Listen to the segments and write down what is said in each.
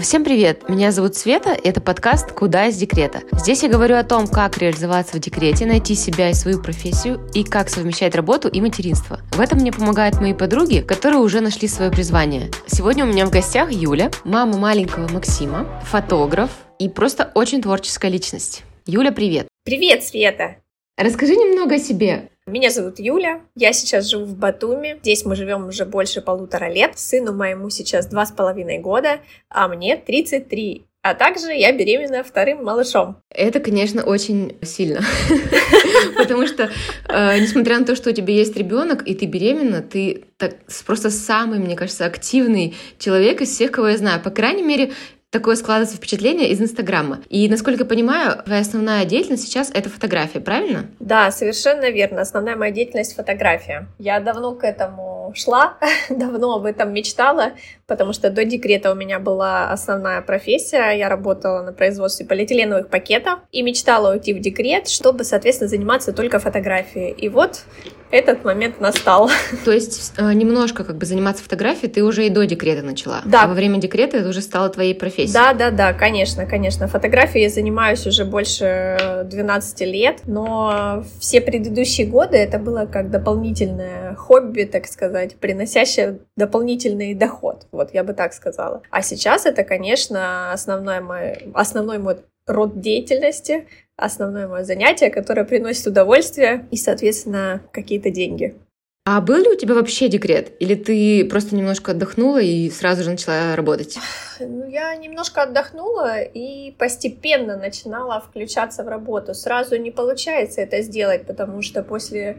Всем привет! Меня зовут Света, и это подкаст «Куда из декрета?». Здесь я говорю о том, как реализоваться в декрете, найти себя и свою профессию, и как совмещать работу и материнство. В этом мне помогают мои подруги, которые уже нашли свое призвание. Сегодня у меня в гостях Юля, мама маленького Максима, фотограф и просто очень творческая личность. Юля, привет! Привет, Света! Расскажи немного о себе. Меня зовут Юля, я сейчас живу в Батуми. Здесь мы живем уже больше полутора лет. Сыну моему сейчас два с половиной года, а мне 33. А также я беременна вторым малышом. Это, конечно, очень сильно. Потому что, э, несмотря на то, что у тебя есть ребенок, и ты беременна, ты просто самый, мне кажется, активный человек из всех, кого я знаю. По крайней мере, такое складывается впечатление из Инстаграма. И, насколько я понимаю, твоя основная деятельность сейчас — это фотография, правильно? Да, совершенно верно. Основная моя деятельность — фотография. Я давно к этому шла, давно об этом мечтала, потому что до декрета у меня была основная профессия. Я работала на производстве полиэтиленовых пакетов и мечтала уйти в декрет, чтобы, соответственно, заниматься только фотографией. И вот этот момент настал. То есть э, немножко как бы заниматься фотографией ты уже и до декрета начала? Да. А во время декрета это уже стало твоей профессией? Да, да, да, конечно, конечно. Фотографией я занимаюсь уже больше 12 лет, но все предыдущие годы это было как дополнительное хобби, так сказать, приносящее дополнительный доход. Вот, я бы так сказала. А сейчас это, конечно, основной мой, основной мой род деятельности, основное мое занятие, которое приносит удовольствие и, соответственно, какие-то деньги. А был ли у тебя вообще декрет? Или ты просто немножко отдохнула и сразу же начала работать? Ну, я немножко отдохнула и постепенно начинала включаться в работу. Сразу не получается это сделать, потому что после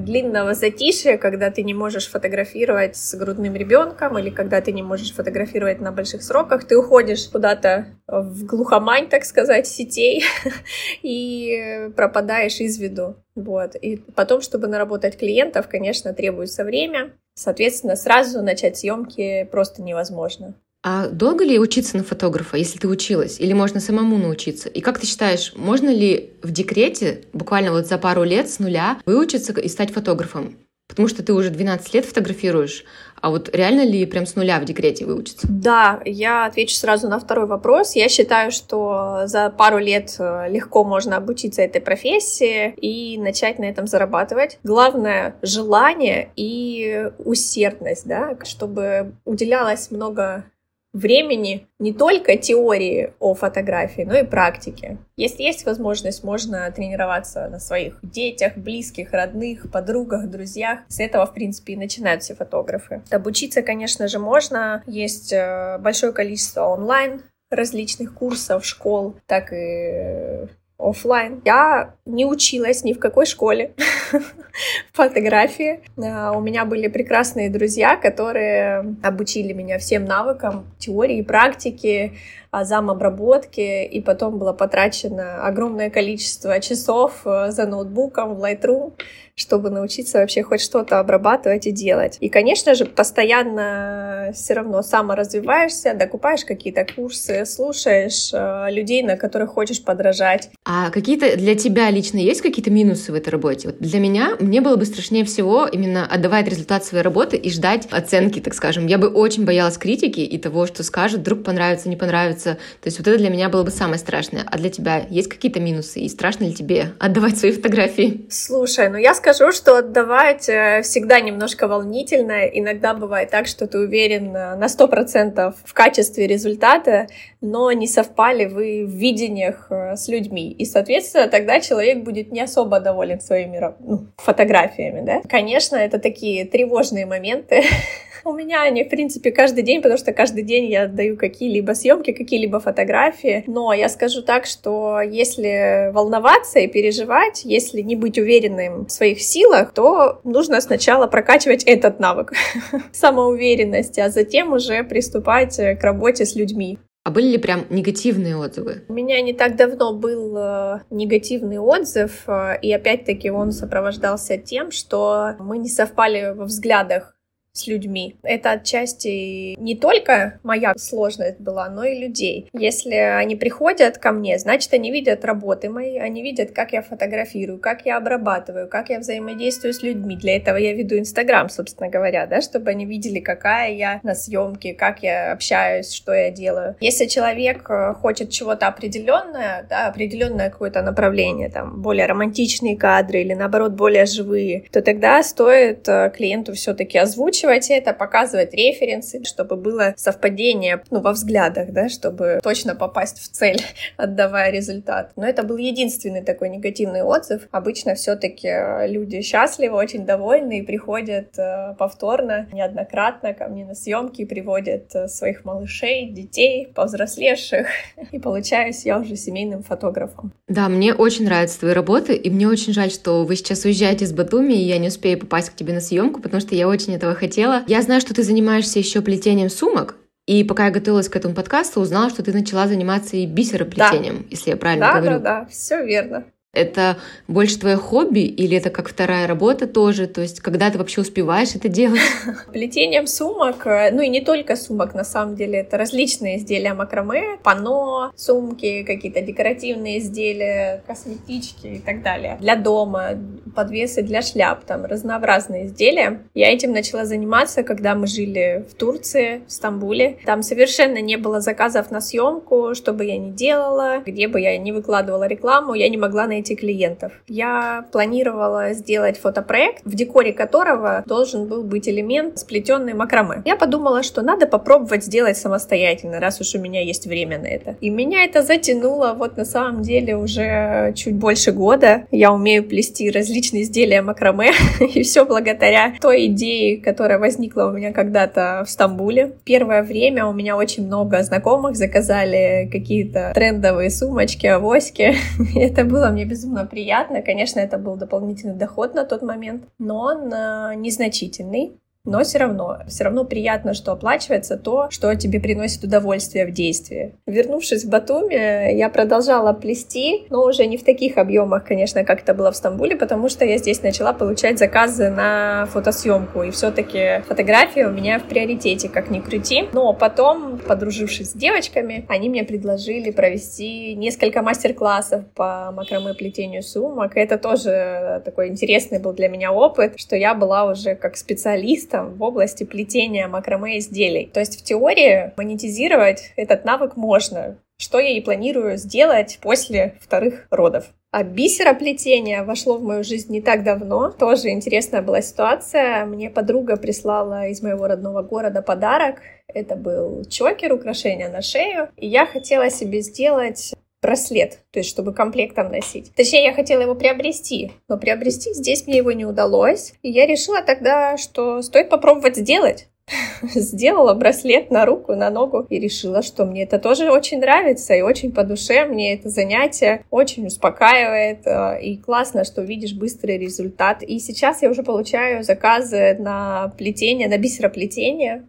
длинного затишья, когда ты не можешь фотографировать с грудным ребенком или когда ты не можешь фотографировать на больших сроках, ты уходишь куда-то в глухомань, так сказать, сетей и пропадаешь из виду. Вот. И потом, чтобы наработать клиентов, конечно, требуется время. Соответственно, сразу начать съемки просто невозможно. А долго ли учиться на фотографа, если ты училась? Или можно самому научиться? И как ты считаешь, можно ли в декрете буквально вот за пару лет с нуля выучиться и стать фотографом? Потому что ты уже 12 лет фотографируешь, а вот реально ли прям с нуля в декрете выучиться? Да, я отвечу сразу на второй вопрос. Я считаю, что за пару лет э, легко можно обучиться этой профессии и начать на этом зарабатывать. Главное — желание и усердность, да, чтобы уделялось много времени не только теории о фотографии, но и практики. Если есть возможность, можно тренироваться на своих детях, близких, родных, подругах, друзьях. С этого, в принципе, и начинают все фотографы. Обучиться, конечно же, можно. Есть э, большое количество онлайн различных курсов, школ, так и офлайн. Я не училась ни в какой школе фотографии. А, у меня были прекрасные друзья, которые обучили меня всем навыкам теории, практики, азам обработки, и потом было потрачено огромное количество часов э, за ноутбуком в Lightroom, чтобы научиться вообще хоть что-то обрабатывать и делать. И, конечно же, постоянно все равно саморазвиваешься, докупаешь какие-то курсы, слушаешь э, людей, на которых хочешь подражать. А какие-то для тебя лично есть какие-то минусы в этой работе? Вот для меня, мне было бы страшнее всего именно отдавать результат своей работы и ждать оценки, так скажем. Я бы очень боялась критики и того, что скажут, вдруг понравится, не понравится, нравится. То есть вот это для меня было бы самое страшное. А для тебя есть какие-то минусы? И страшно ли тебе отдавать свои фотографии? Слушай, ну я скажу, что отдавать э, всегда немножко волнительно. Иногда бывает так, что ты уверен э, на сто процентов в качестве результата, но не совпали вы в видениях э, с людьми. И, соответственно, тогда человек будет не особо доволен своими ну, фотографиями, да. Конечно, это такие тревожные моменты, У меня они, в принципе, каждый день, потому что каждый день я даю какие-либо съемки, какие-либо фотографии. Но я скажу так, что если волноваться и переживать, если не быть уверенным в своих силах, то нужно сначала прокачивать этот навык самоуверенности, а затем уже приступать к работе с людьми. А были ли прям негативные отзывы? У меня не так давно был э, негативный отзыв, э, и опять-таки он сопровождался тем, что мы не совпали во взглядах с людьми. Это отчасти не только моя сложность была, но и людей. Если они приходят ко мне, значит, они видят работы мои, они видят, как я фотографирую, как я обрабатываю, как я взаимодействую с людьми. Для этого я веду Инстаграм, собственно говоря, да, чтобы они видели, какая я на съемке, как я общаюсь, что я делаю. Если человек э, хочет чего-то определенное, да, определенное какое-то направление, там, более романтичные кадры или, наоборот, более живые, то тогда стоит э, клиенту все-таки озвучить озвучивать это, показывать референсы, чтобы было совпадение ну, во взглядах, да, чтобы точно попасть в цель, отдавая результат. Но это был единственный такой негативный отзыв. Обычно все-таки э, люди счастливы, очень довольны и приходят э, повторно, неоднократно ко мне на съемки, приводят э, своих малышей, детей, повзрослевших. И получаюсь я уже семейным фотографом. Да, мне очень нравятся твои работы, и мне очень жаль, что вы сейчас уезжаете из Батуми, и я не успею попасть к тебе на съемку, потому что я очень этого хотела хотела. Я знаю, что ты занимаешься еще плетением сумок. И пока я готовилась к этому подкасту, узнала, что ты начала заниматься и бисероплетением, да. если я правильно да, говорю. Да, да, да, все верно. Это больше твое хобби или это как вторая работа тоже? То есть когда ты вообще успеваешь это делать? Плетением сумок, э, ну и не только сумок, на самом деле, это различные изделия макраме, пано, сумки, какие-то декоративные изделия, косметички и так далее. Для дома, подвесы для шляп, там разнообразные изделия. Я этим начала заниматься, когда мы жили в Турции, в Стамбуле. Там совершенно не было заказов на съемку, что бы я ни делала, где бы я не выкладывала рекламу, я не могла найти найти клиентов. Я планировала сделать фотопроект, в декоре которого должен был быть элемент сплетенный макраме. Я подумала, что надо попробовать сделать самостоятельно, раз уж у меня есть время на это. И меня это затянуло вот на самом деле уже чуть больше года. Я умею плести различные изделия макраме, и все благодаря той идее, которая возникла у меня когда-то в Стамбуле. Первое время у меня очень много знакомых заказали какие-то трендовые сумочки, авоськи. это было мне безумно приятно. Конечно, это был дополнительный доход на тот момент, но он э, незначительный но все равно, все равно приятно, что оплачивается то, что тебе приносит удовольствие в действии. Вернувшись в Батуми, я продолжала плести, но уже не в таких объемах, конечно, как это было в Стамбуле, потому что я здесь начала получать заказы на фотосъемку, и все-таки фотография у меня в приоритете, как ни крути. Но потом, подружившись с девочками, они мне предложили провести несколько мастер-классов по макраме плетению сумок. И это тоже такой интересный был для меня опыт, что я была уже как специалист специалистом в области плетения макраме изделий. То есть в теории монетизировать этот навык можно, что я и планирую сделать после вторых родов. А бисероплетение вошло в мою жизнь не так давно. Тоже интересная была ситуация. Мне подруга прислала из моего родного города подарок. Это был чокер, украшение на шею. И я хотела себе сделать браслет, то есть чтобы комплектом носить. Точнее, я хотела его приобрести, но приобрести здесь мне его не удалось. И я решила тогда, что стоит попробовать сделать. Сделала браслет на руку, на ногу и решила, что мне это тоже очень нравится и очень по душе. Мне это занятие очень успокаивает. Э, и классно, что видишь быстрый результат. И сейчас я уже получаю заказы на плетение, на бисероплетение.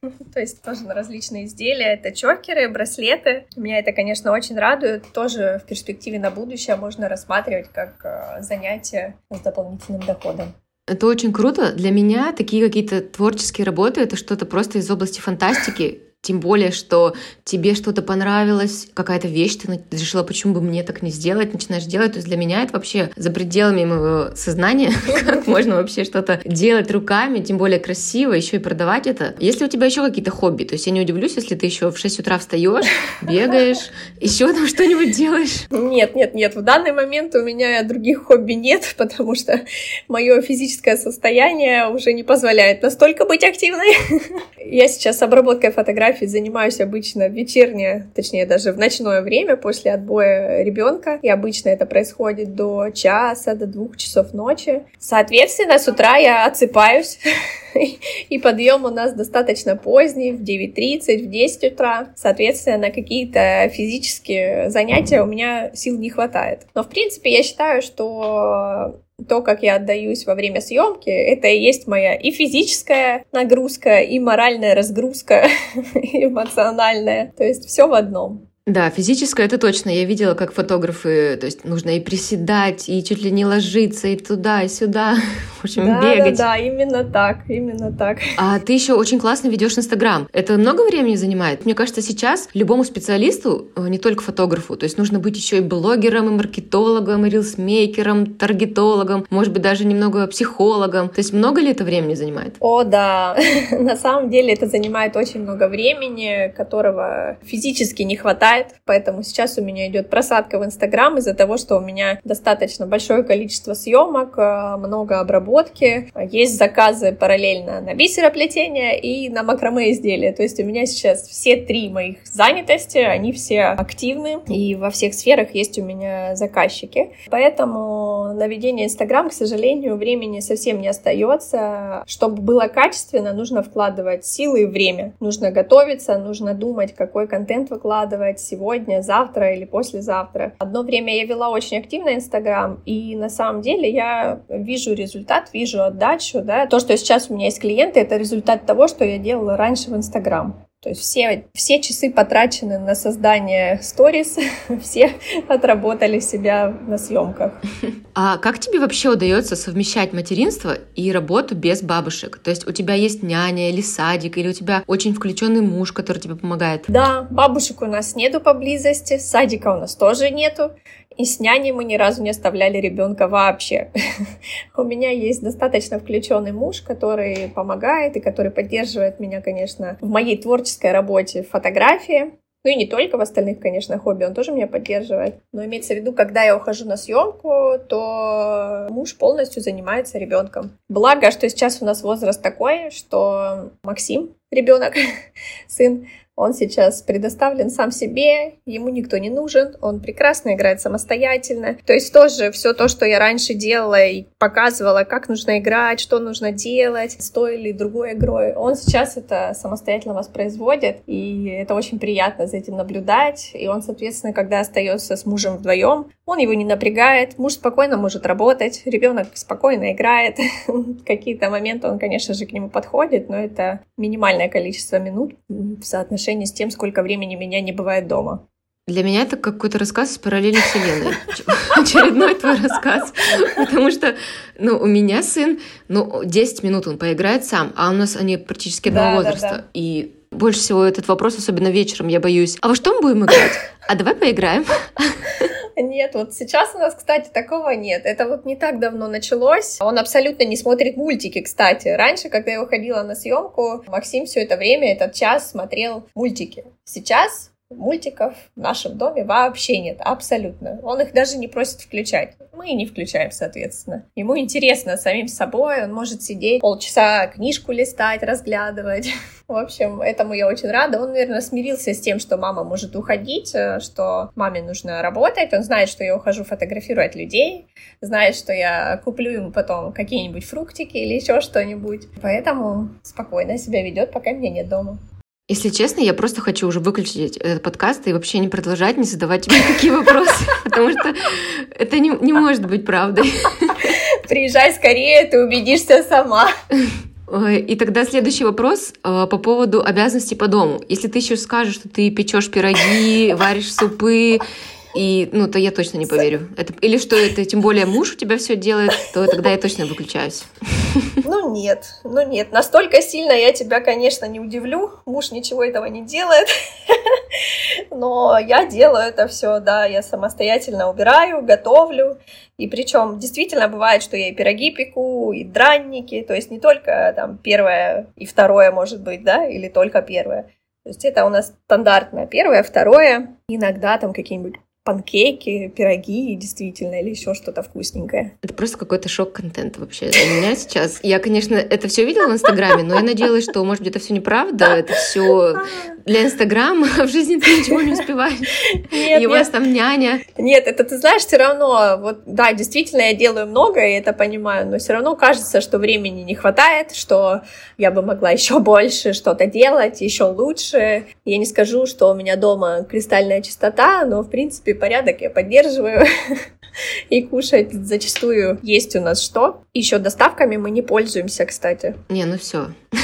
То есть тоже на различные изделия. Это чокеры, браслеты. Меня это, конечно, очень радует. Тоже в перспективе на будущее можно рассматривать как э, занятие с дополнительным доходом. Это очень круто. Для меня такие какие-то творческие работы — это что-то просто из области фантастики. Тем более, что тебе что-то понравилось, какая-то вещь, ты решила, почему бы мне так не сделать, начинаешь делать. То есть для меня это вообще за пределами моего сознания, как можно вообще что-то делать руками, тем более красиво, еще и продавать это. Если у тебя еще какие-то хобби, то есть я не удивлюсь, если ты еще в 6 утра встаешь, бегаешь, еще там что-нибудь делаешь. Нет, нет, нет, в данный момент у меня других хобби нет, потому что мое физическое состояние уже не позволяет настолько быть активной. Я сейчас обработкой фотографий фотографий занимаюсь обычно в вечернее, точнее даже в ночное время после отбоя ребенка. И обычно это происходит до часа, до двух часов ночи. Соответственно, с утра я отсыпаюсь. И подъем у нас достаточно поздний, в 9.30, в 10 утра. Соответственно, на какие-то физические занятия у меня сил не хватает. Но, в принципе, я считаю, что то, как я отдаюсь во время съемки, это и есть моя и физическая нагрузка, и моральная разгрузка, и эмоциональная. То есть все в одном. Да, физическое это точно. Я видела, как фотографы, то есть нужно и приседать, и чуть ли не ложиться, и туда, и сюда. В общем, да, бегать. Да, да, именно так, именно так. А ты еще очень классно ведешь Инстаграм. Это много времени занимает? Мне кажется, сейчас любому специалисту, э, не только фотографу, то есть нужно быть еще и блогером, и маркетологом, и рилсмейкером, таргетологом, может быть, даже немного психологом. То есть много ли это времени занимает? О, да. На самом деле это занимает очень много времени, которого физически не хватает хватает, поэтому сейчас у меня идет просадка в Инстаграм из-за того, что у меня достаточно большое количество съемок, э, много обработки, есть заказы параллельно на бисероплетение и на макраме изделия. То есть у меня сейчас все три моих занятости, они все активны, и во всех сферах есть у меня заказчики. Поэтому на ведение Инстаграм, к сожалению, времени совсем не остается. Чтобы было качественно, нужно вкладывать силы и время. Нужно готовиться, нужно думать, какой контент выкладывать, сегодня, завтра или послезавтра. Одно время я вела очень активно Инстаграм, и на самом деле я вижу результат, вижу отдачу, да. То, что сейчас у меня есть клиенты, это результат того, что я делала раньше в Инстаграм. То есть все, все часы потрачены на создание сторис, все отработали себя на съемках. А как тебе вообще удается совмещать материнство и работу без бабушек? То есть у тебя есть няня или садик, или у тебя очень включенный муж, который тебе помогает? Да, бабушек у нас нету поблизости, садика у нас тоже нету. И с няней мы ни разу не оставляли ребенка вообще. У меня есть достаточно включенный муж, который помогает и который поддерживает меня, конечно, в моей творческой работе фотографии. Ну и не только в остальных, конечно, хобби, он тоже меня поддерживает. Но имеется в виду, когда я ухожу на съемку, то муж полностью занимается ребенком. Благо, что сейчас у нас возраст такой, что Максим, ребенок, сын, он сейчас предоставлен сам себе, ему никто не нужен, он прекрасно играет самостоятельно. То есть тоже все то, что я раньше делала и показывала, как нужно играть, что нужно делать, с той или другой игрой, он сейчас это самостоятельно воспроизводит, и это очень приятно за этим наблюдать. И он, соответственно, когда остается с мужем вдвоем, он его не напрягает, муж спокойно может работать, ребенок спокойно играет. Какие-то моменты он, конечно же, к нему подходит, но это минимальное количество минут в соотношении соотношении с тем, сколько времени меня не бывает дома. Для меня это какой-то рассказ из параллельной вселенной. Очередной твой рассказ. Потому что, ну, у меня сын, ну, 10 минут он поиграет сам, а у нас они практически одного возраста. И больше всего этот вопрос, особенно вечером, я боюсь. А во что мы будем играть? А давай поиграем. Нет, вот сейчас у нас, кстати, такого нет. Это вот не так давно началось. Он абсолютно не смотрит мультики, кстати. Раньше, когда я уходила на съемку, Максим все это время, этот час смотрел мультики. Сейчас мультиков в нашем доме вообще нет, абсолютно. Он их даже не просит включать. Мы и не включаем, соответственно. Ему интересно самим собой, он может сидеть полчаса книжку листать, разглядывать. В общем, этому я очень рада. Он, наверное, смирился с тем, что мама может уходить, э, что маме нужно работать. Он знает, что я ухожу фотографировать людей, знает, что я куплю ему потом какие-нибудь фруктики или еще что-нибудь. Поэтому спокойно себя ведет, пока меня нет дома. Если честно, я просто хочу уже выключить этот подкаст и вообще не продолжать, не задавать тебе такие вопросы, потому что это не, не может быть правдой. Приезжай скорее, ты убедишься сама. И тогда следующий вопрос э, по поводу обязанностей по дому. Если ты еще скажешь, что ты печешь пироги, варишь супы и, ну, то я точно не поверю. Это, или что это, тем более муж у тебя все делает, то тогда я точно выключаюсь. Ну нет, ну нет, настолько сильно я тебя, конечно, не удивлю. Муж ничего этого не делает. Но я делаю это все, да, я самостоятельно убираю, готовлю. И причем действительно бывает, что я и пироги пеку, и дранники, то есть не только там первое и второе, может быть, да, или только первое. То есть это у нас стандартное первое, второе, иногда там какие-нибудь панкейки, пироги, действительно, или еще что-то вкусненькое. Это просто какой-то шок-контент вообще для меня сейчас. Я, конечно, это все видела в Инстаграме, но я надеялась, что, может быть, это все неправда, это все для Инстаграма, а в жизни ты ничего не успеваешь. Нет, и у вас там няня. Нет, это ты знаешь, все равно, вот, да, действительно, я делаю много, и это понимаю, но все равно кажется, что времени не хватает, что я бы могла еще больше что-то делать, еще лучше. Я не скажу, что у меня дома кристальная чистота, но, в принципе, порядок я поддерживаю. И кушать зачастую есть у нас что. Еще доставками мы не пользуемся, кстати. Не, ну все.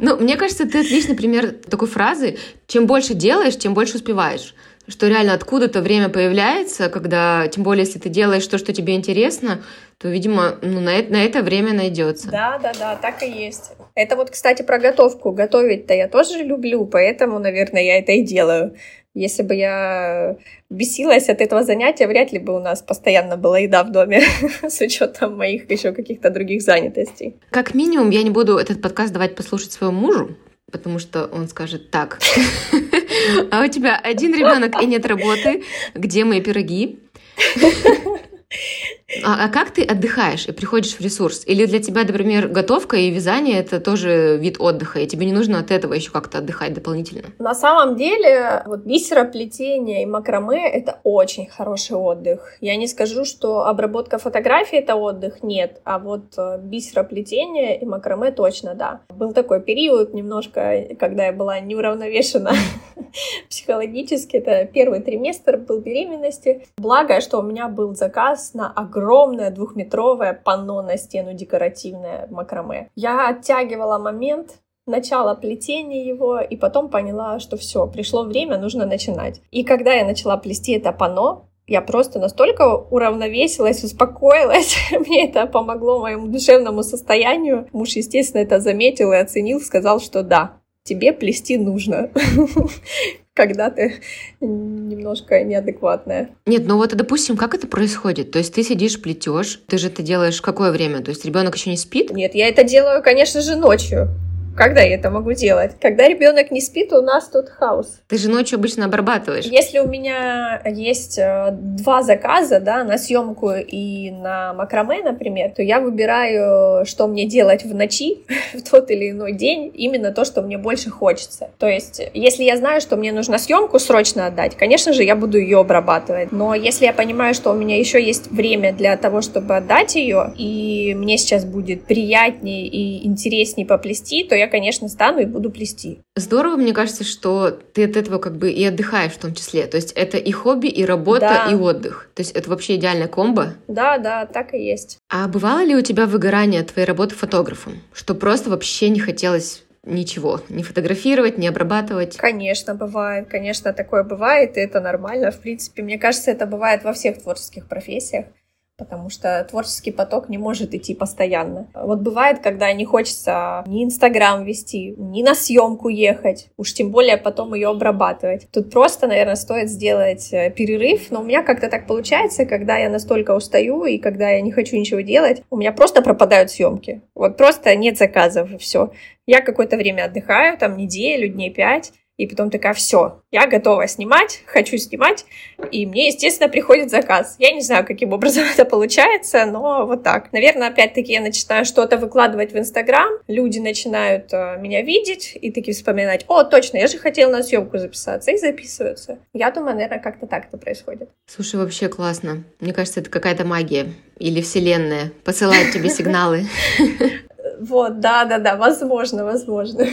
Ну, мне кажется, ты отличный пример такой фразы. Чем больше делаешь, тем больше успеваешь что реально откуда-то время появляется, когда, тем более, если ты делаешь то, что тебе интересно, то, видимо, ну, на, это, на это время найдется. Да, да, да, так и есть. Это вот, кстати, про готовку. Готовить-то я тоже люблю, поэтому, наверное, я это и делаю. Если бы я бесилась от этого занятия, вряд ли бы у нас постоянно была еда в доме, с учетом моих еще каких-то других занятостей. Как минимум, я не буду этот подкаст давать послушать своему мужу, потому что он скажет так. А у тебя один ребенок и нет работы, где мои пироги? А, а как ты отдыхаешь и приходишь в ресурс? Или для тебя, например, готовка и вязание это тоже вид отдыха, и тебе не нужно от этого еще как-то отдыхать дополнительно? На самом деле, вот бисероплетение и макраме — это очень хороший отдых. Я не скажу, что обработка фотографий — это отдых, нет. А вот э, бисероплетение и макраме точно, да. Был такой период немножко, когда я была неуравновешена психологически. Это первый триместр был беременности. Благо, что у меня был заказ на огромное огромное двухметровое панно на стену декоративное макраме. Я оттягивала момент, начала плетения его, и потом поняла, что все, пришло время, нужно начинать. И когда я начала плести это панно, я просто настолько уравновесилась, успокоилась. Мне это помогло моему душевному состоянию. Муж, естественно, это заметил и оценил, сказал, что да, тебе плести нужно. когда ты немножко неадекватная. Нет, ну вот, допустим, как это происходит? То есть ты сидишь, плетешь, ты же это делаешь в какое время? То есть ребенок еще не спит? Нет, я это делаю, конечно же, ночью. Когда я это могу делать? Когда ребенок не спит, у нас тут хаос. Ты же ночью обычно обрабатываешь. Если у меня есть э, два заказа, да, на съемку и на макраме, например, то я выбираю, что мне делать в ночи, в тот или иной день, именно то, что мне больше хочется. То есть, если я знаю, что мне нужно съемку срочно отдать, конечно же, я буду ее обрабатывать. Но если я понимаю, что у меня еще есть время для того, чтобы отдать ее, и мне сейчас будет приятнее и интереснее поплести, то я конечно, стану и буду плести. Здорово, мне кажется, что ты от этого как бы и отдыхаешь в том числе. То есть это и хобби, и работа, да. и отдых. То есть это вообще идеальная комбо. Да, да, так и есть. А бывало ли у тебя выгорание от твоей работы фотографом? Что просто вообще не хотелось ничего, не фотографировать, не обрабатывать? Конечно, бывает, конечно, такое бывает, и это нормально. В принципе, мне кажется, это бывает во всех творческих профессиях потому что творческий поток не может идти постоянно. Вот бывает, когда не хочется ни Инстаграм вести, ни на съемку ехать, уж тем более потом ее обрабатывать. Тут просто, наверное, стоит сделать э, перерыв, но у меня как-то так получается, когда я настолько устаю и когда я не хочу ничего делать, у меня просто пропадают съемки. Вот просто нет заказов, и все. Я какое-то время отдыхаю, там неделю, дней пять, и потом такая, все, я готова снимать, хочу снимать, и мне, естественно, приходит заказ. Я не знаю, каким образом это получается, но вот так. Наверное, опять-таки я начинаю что-то выкладывать в Инстаграм, люди начинают э, меня видеть и такие вспоминать, о, точно, я же хотела на съемку записаться, и записываются. Я думаю, наверное, как-то так это происходит. Слушай, вообще классно. Мне кажется, это какая-то магия или вселенная посылает тебе сигналы. Вот, да-да-да, возможно, возможно.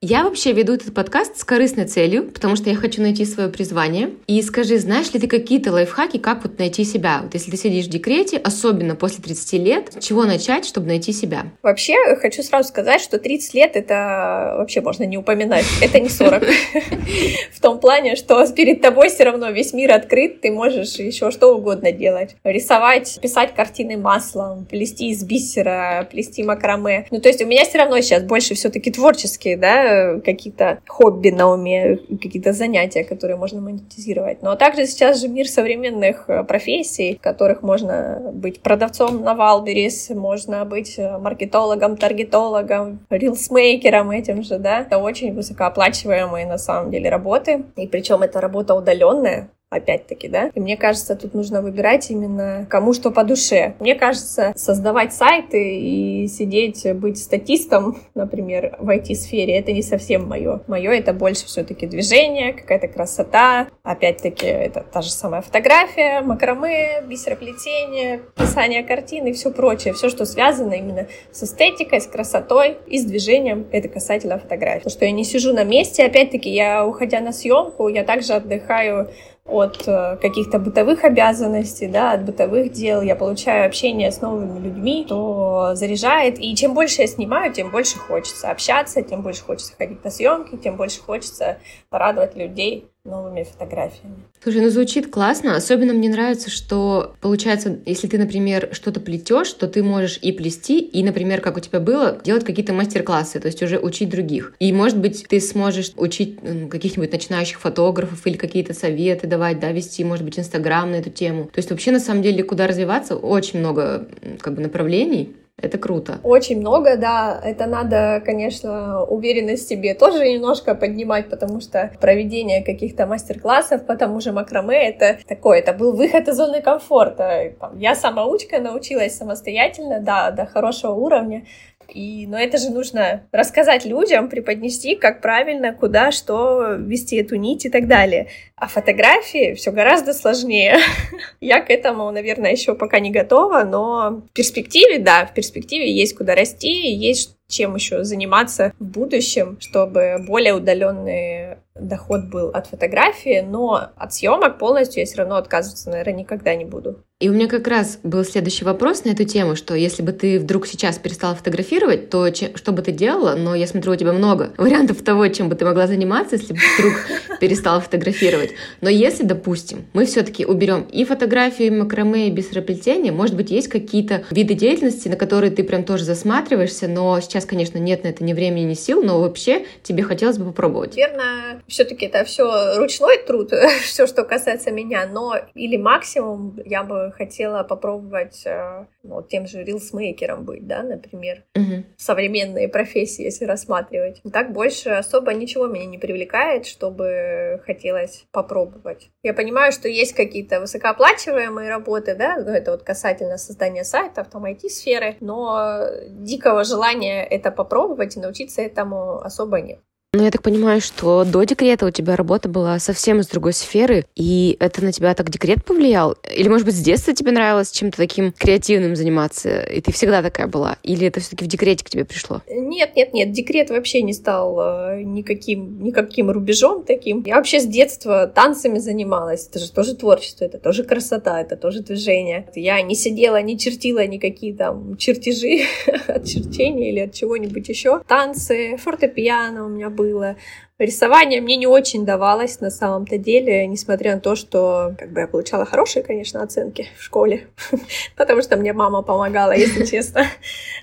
Я вообще веду этот подкаст с корыстной целью, потому что я хочу найти свое призвание. И скажи, знаешь ли ты какие-то лайфхаки, как вот найти себя? Вот если ты сидишь в декрете, особенно после 30 лет, с чего начать, чтобы найти себя? Вообще, хочу сразу сказать, что 30 лет это вообще можно не упоминать. Это не 40. В том плане, что перед тобой все равно весь мир открыт, ты можешь еще что угодно делать. Рисовать, писать картины маслом, плести из бисера, плести макраме. Ну, то есть у меня все равно сейчас больше все-таки творческие, да, какие-то хобби на уме, какие-то занятия, которые можно монетизировать. Но также сейчас же мир современных э, профессий, в которых можно быть продавцом на Валберис, можно быть э, маркетологом, таргетологом, рилсмейкером этим же, да. Это очень высокооплачиваемые на самом деле работы. И причем это работа удаленная, опять-таки, да. И мне кажется, тут нужно выбирать именно кому что по душе. Мне кажется, создавать сайты и сидеть, быть статистом, например, в IT-сфере, это не совсем мое. Мое это больше все-таки движение, какая-то красота. Опять-таки, это та же самая фотография, макраме, бисероплетение, писание картин и все прочее. Все, что связано именно с эстетикой, с красотой и с движением, это касательно фотографии. Потому что я не сижу на месте, опять-таки, я, уходя на съемку, я также отдыхаю от э, каких-то бытовых обязанностей, да, от бытовых дел, я получаю общение с новыми людьми, то заряжает. И чем больше я снимаю, тем больше хочется общаться, тем больше хочется ходить на съемки, тем больше хочется порадовать людей новыми фотографиями. Слушай, ну звучит классно. Особенно мне нравится, что получается, если ты, например, что-то плетешь, то ты можешь и плести, и, например, как у тебя было, делать какие-то мастер-классы, то есть уже учить других. И, может быть, ты сможешь учить каких-нибудь начинающих фотографов или какие-то советы давать, да, вести, может быть, Инстаграм на эту тему. То есть вообще, на самом деле, куда развиваться, очень много как бы направлений. Это круто. Очень много, да. Это надо, конечно, уверенность в себе тоже немножко поднимать, потому что проведение каких-то мастер-классов по тому же макраме, это такое, это был выход из зоны комфорта. Я самоучка, научилась самостоятельно, да, до хорошего уровня. И, но это же нужно рассказать людям, преподнести, как правильно, куда, что вести эту нить и так далее. А фотографии все гораздо сложнее. Я к этому, наверное, еще пока не готова, но в перспективе, да, в перспективе есть куда расти, есть чем еще заниматься в будущем, чтобы более удаленный доход был от фотографии, но от съемок полностью я все равно отказываться, наверное, никогда не буду. И у меня как раз был следующий вопрос на эту тему, что если бы ты вдруг сейчас перестала фотографировать, то че, что бы ты делала? Но я смотрю, у тебя много вариантов того, чем бы ты могла заниматься, если бы вдруг перестала фотографировать. Но если, допустим, мы все-таки уберем и фотографию, и макраме, и бисероплетение, может быть, есть какие-то виды деятельности, на которые ты прям тоже засматриваешься, но сейчас, конечно, нет на это ни времени, ни сил, но вообще тебе хотелось бы попробовать. Верно, все-таки это все ручной труд, все, что касается меня, но или максимум я бы хотела попробовать э, ну, тем же рилсмейкером быть, да, например, угу. современные профессии, если рассматривать. Так больше особо ничего меня не привлекает, чтобы хотелось попробовать. Я понимаю, что есть какие-то высокооплачиваемые работы, да, ну, это вот касательно создания сайтов, там IT-сферы, но дикого желания это попробовать и научиться этому особо нет. Ну, я так понимаю, что до декрета у тебя работа была совсем из другой сферы, и это на тебя так декрет повлиял? Или, может быть, с детства тебе нравилось чем-то таким креативным заниматься, и ты всегда такая была? Или это все-таки в декрете к тебе пришло? Нет, нет, нет, декрет вообще не стал э, никаким, никаким рубежом таким. Я вообще с детства танцами занималась, это же тоже творчество, это тоже красота, это тоже движение. Я не сидела, не чертила никакие там чертежи от черчения или от чего-нибудь еще. Танцы, фортепиано у меня было. Рисование мне не очень давалось на самом-то деле, несмотря на то, что как бы я получала хорошие, конечно, оценки в школе, потому что мне мама помогала, если честно,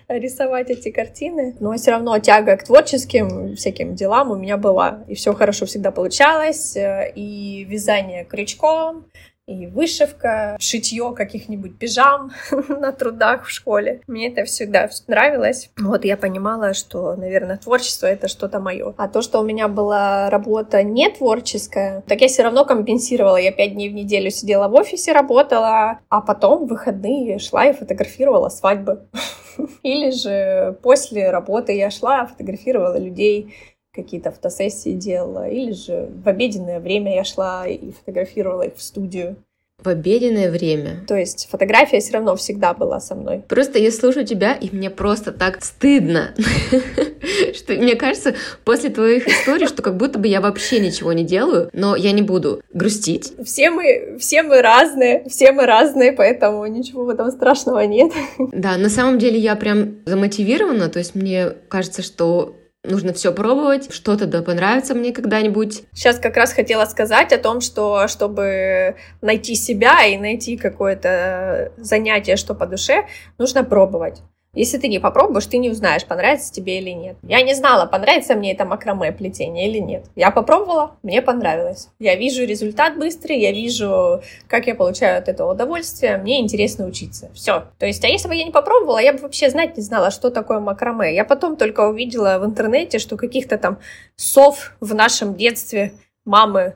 рисовать эти картины. Но все равно тяга к творческим всяким делам у меня была, и все хорошо всегда получалось, э, и вязание крючком, и вышивка, шитье каких-нибудь пижам на трудах в школе. Мне это всегда нравилось. Вот я понимала, что, наверное, творчество — это что-то мое. А то, что у меня была работа не творческая, так я все равно компенсировала. Я пять дней в неделю сидела в офисе, работала, а потом в выходные шла и фотографировала свадьбы. Или же после работы я шла, фотографировала людей, какие-то фотосессии делала, или же в обеденное время я шла и фотографировала их в студию. В обеденное время. То есть фотография все равно всегда была со мной. Просто я слушаю тебя, и мне просто так стыдно. что мне кажется, после твоих историй, что как будто бы я вообще ничего не делаю, но я не буду грустить. Все мы, все мы разные, все мы разные, поэтому ничего в этом страшного нет. Да, на самом деле я прям замотивирована, то есть мне кажется, что нужно все пробовать, что-то да понравится мне когда-нибудь. Сейчас как раз хотела сказать о том, что чтобы найти себя и найти какое-то занятие, что по душе, нужно пробовать. Если ты не попробуешь, ты не узнаешь, понравится тебе или нет. Я не знала, понравится мне это макраме плетение или нет. Я попробовала, мне понравилось. Я вижу результат быстрый, я вижу, как я получаю от этого удовольствие, мне интересно учиться. Все. То есть, а если бы я не попробовала, я бы вообще знать не знала, что такое макраме. Я потом только увидела в интернете, что каких-то там сов в нашем детстве мамы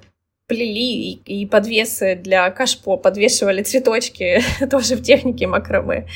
плели и, и подвесы для кашпо подвешивали цветочки тоже в технике макраме.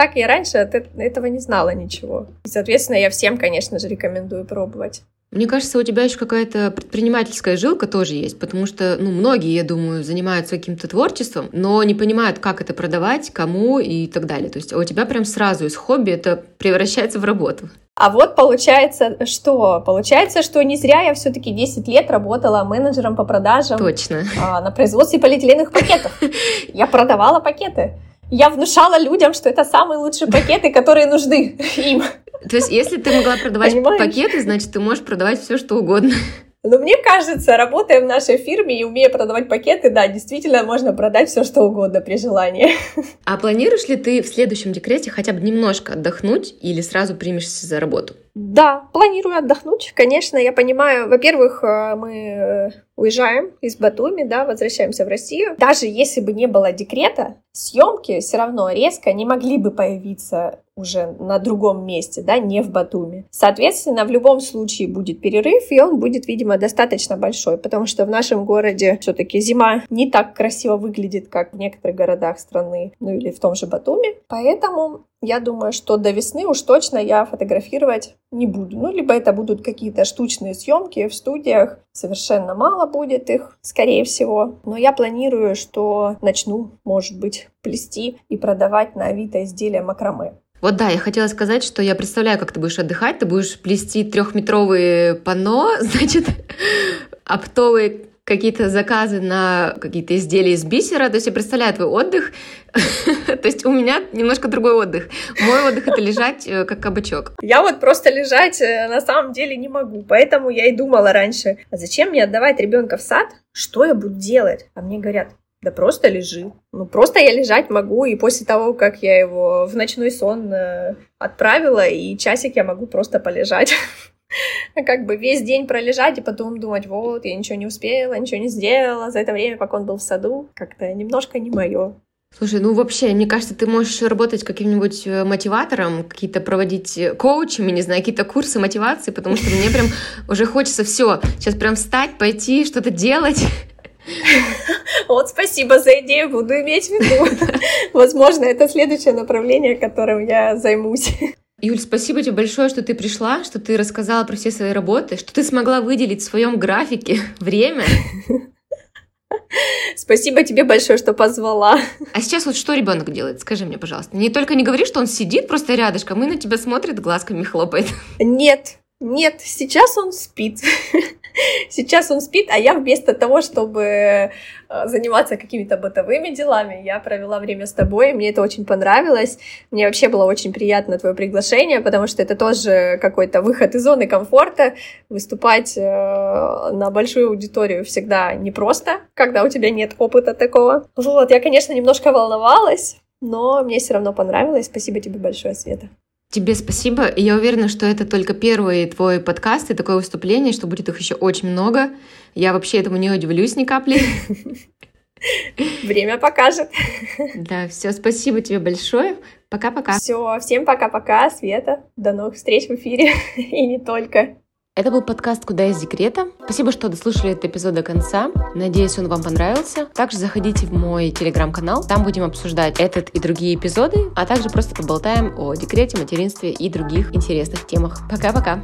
Так я раньше от этого не знала ничего. И, соответственно, я всем, конечно же, рекомендую пробовать. Мне кажется, у тебя еще какая-то предпринимательская жилка тоже есть, потому что, ну, многие, я думаю, занимаются каким-то творчеством, но не понимают, как это продавать, кому и так далее. То есть а у тебя прям сразу из хобби это превращается в работу. А вот получается, что? Получается, что не зря я все-таки 10 лет работала менеджером по продажам. Точно. А, на производстве полиэтиленовых пакетов. Я продавала пакеты. Я внушала людям, что это самые лучшие пакеты, которые нужны им. То есть, если ты могла продавать Понимаешь? пакеты, значит, ты можешь продавать все, что угодно. Но мне кажется, работая в нашей фирме и умея продавать пакеты, да, действительно можно продать все, что угодно при желании. А планируешь ли ты в следующем декрете хотя бы немножко отдохнуть или сразу примешься за работу? Да, планирую отдохнуть. Конечно, я понимаю, во-первых, э, мы э, уезжаем из Батуми, да, возвращаемся в Россию. Даже если бы не было декрета, съемки все равно резко не могли бы появиться уже на другом месте, да, не в Батуми. Соответственно, в любом случае будет перерыв, и он будет, видимо, достаточно большой, потому что в нашем городе все-таки зима не так красиво выглядит, как в некоторых городах страны, ну или в том же Батуми. Поэтому я думаю, что до весны уж точно я фотографировать не буду. Ну, либо это будут какие-то штучные съемки в студиях. Совершенно мало будет их, скорее всего. Но я планирую, что начну, может быть, плести и продавать на Авито изделия макраме. Вот да, я хотела сказать, что я представляю, как ты будешь отдыхать. Ты будешь плести трехметровые панно, значит, оптовые какие-то заказы на какие-то изделия из бисера. То есть я представляю твой отдых. То есть у меня немножко другой отдых. Мой отдых — это лежать э, как кабачок. Я вот просто лежать э, на самом деле не могу. Поэтому я и думала раньше, а зачем мне отдавать ребенка в сад? Что я буду делать? А мне говорят, да просто лежи. Ну, просто я лежать могу, и после того, как я его в ночной сон э, отправила, и часик я могу просто полежать. Как бы весь день пролежать и потом думать, вот, я ничего не успела, ничего не сделала за это время, пока он был в саду. Как-то немножко не мое. Слушай, ну вообще, мне кажется, ты можешь работать каким-нибудь э, мотиватором, какие-то проводить э, коучами, не знаю, какие-то курсы мотивации, потому что мне прям уже хочется все, сейчас прям встать, пойти, что-то делать. Вот спасибо за идею, буду иметь в виду. Возможно, это следующее направление, которым я займусь. Юль, спасибо тебе большое, что ты пришла, что ты рассказала про все свои работы, что ты смогла выделить в своем графике время. Спасибо тебе большое, что позвала. А сейчас вот что ребенок делает? Скажи мне, пожалуйста. Не только не говори, что он сидит просто рядышком и на тебя смотрит, глазками хлопает. Нет, нет, сейчас он спит. Сейчас он спит, а я вместо того, чтобы э, заниматься какими-то бытовыми делами, я провела время с тобой, мне это очень понравилось. Мне вообще было очень приятно твое приглашение, потому что это тоже какой-то выход из зоны комфорта. Выступать э, на большую аудиторию всегда непросто, когда у тебя нет опыта такого. Вот, я, конечно, немножко волновалась, но мне все равно понравилось. Спасибо тебе большое, Света. Тебе спасибо. Я уверена, что это только первый твой подкаст и такое выступление, что будет их еще очень много. Я вообще этому не удивлюсь ни капли. Время покажет. Да, все, спасибо тебе большое. Пока-пока. Все, всем пока-пока, Света. До новых встреч в эфире. И не только. Это был подкаст «Куда из декрета». Спасибо, что дослушали этот эпизод до конца. Надеюсь, он вам понравился. Также заходите в мой телеграм-канал. Там будем обсуждать этот и другие эпизоды, а также просто поболтаем о декрете, материнстве и других интересных темах. Пока-пока!